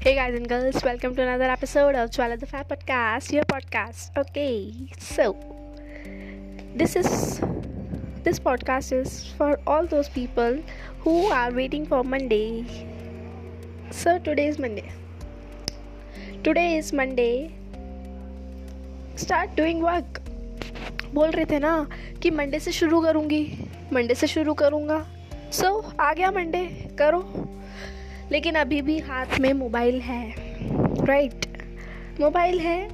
Hey guys and girls, welcome to another episode of Jwala the Fat Podcast, your podcast. Okay, so this is this podcast is for all those people who are waiting for Monday. So today is Monday. Today is Monday. Start doing work. बोल रहे थे ना कि Monday से शुरू करूँगी Monday से शुरू करूँगा सो so, आ गया मंडे करो लेकिन अभी भी हाथ में मोबाइल है राइट मोबाइल है,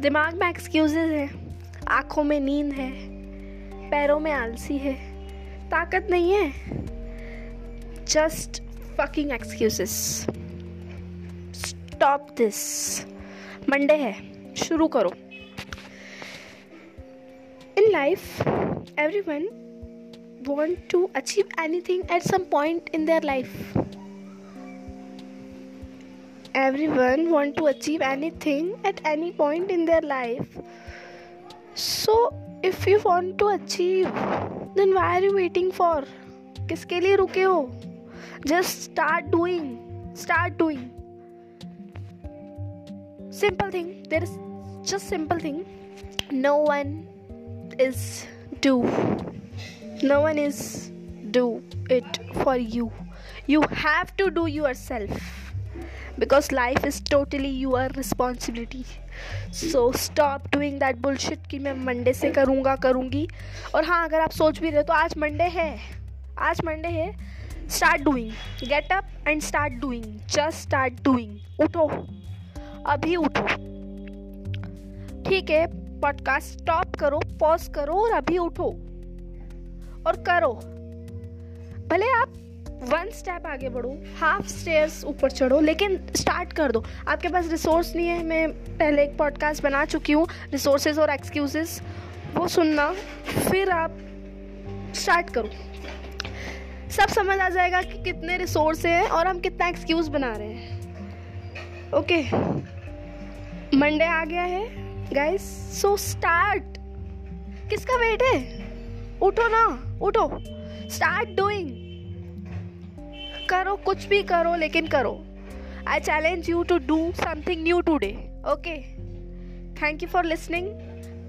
दिमाग में एक्सक्यूजेज है, आँखों में नींद है, पैरों में आलसी है, ताकत नहीं है just fucking excuses stop this Monday है, शुरू करो। In life every one want to achieve anything at some point in their life everyone want to achieve anything at any point in their life so if you want to achieve then why are you waiting for किसके लिए रुके हो just start doing start doing simple thing there is just simple thing no one is do no one is do it for you you have to do yourself Because life is totally your responsibility. So stop doing that bullshit कि मैं Monday से करूँगा, करूँगी। और हाँ अगर आप सोच भी रहे तो आज मंडे है। आज मंडे है। Start doing get up and start doing just start doing उठो। अभी उठो। ठीक है पॉडकास्ट स्टॉप करो पॉज करो और अभी उठो। और करो। भले आप वन स्टेप आगे बढ़ो हाफ़ स्टेयर्स ऊपर चढ़ो, लेकिन स्टार्ट कर दो। आपके पास रिसोर्स नहीं है, मैं पहले एक पॉडकास्ट बना चुकी हूँ रिसोर्सेज और एक्सक्यूजेस वो सुनना, फिर आप स्टार्ट करो। सब समझ आ जाएगा कि कितने रिसोर्स हैं और हम कितना एक्सक्यूज बना रहे हैं। ओके मंडे आ गया है गाइस सो स्टार्ट किसका वेट है? उठो ना, उठो। स्टार्ट डूइंग करो, कुछ भी करो, लेकिन करो। I challenge you to do something new today okay thank you for listening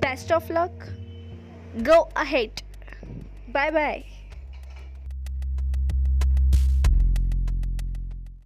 best of luck go ahead bye bye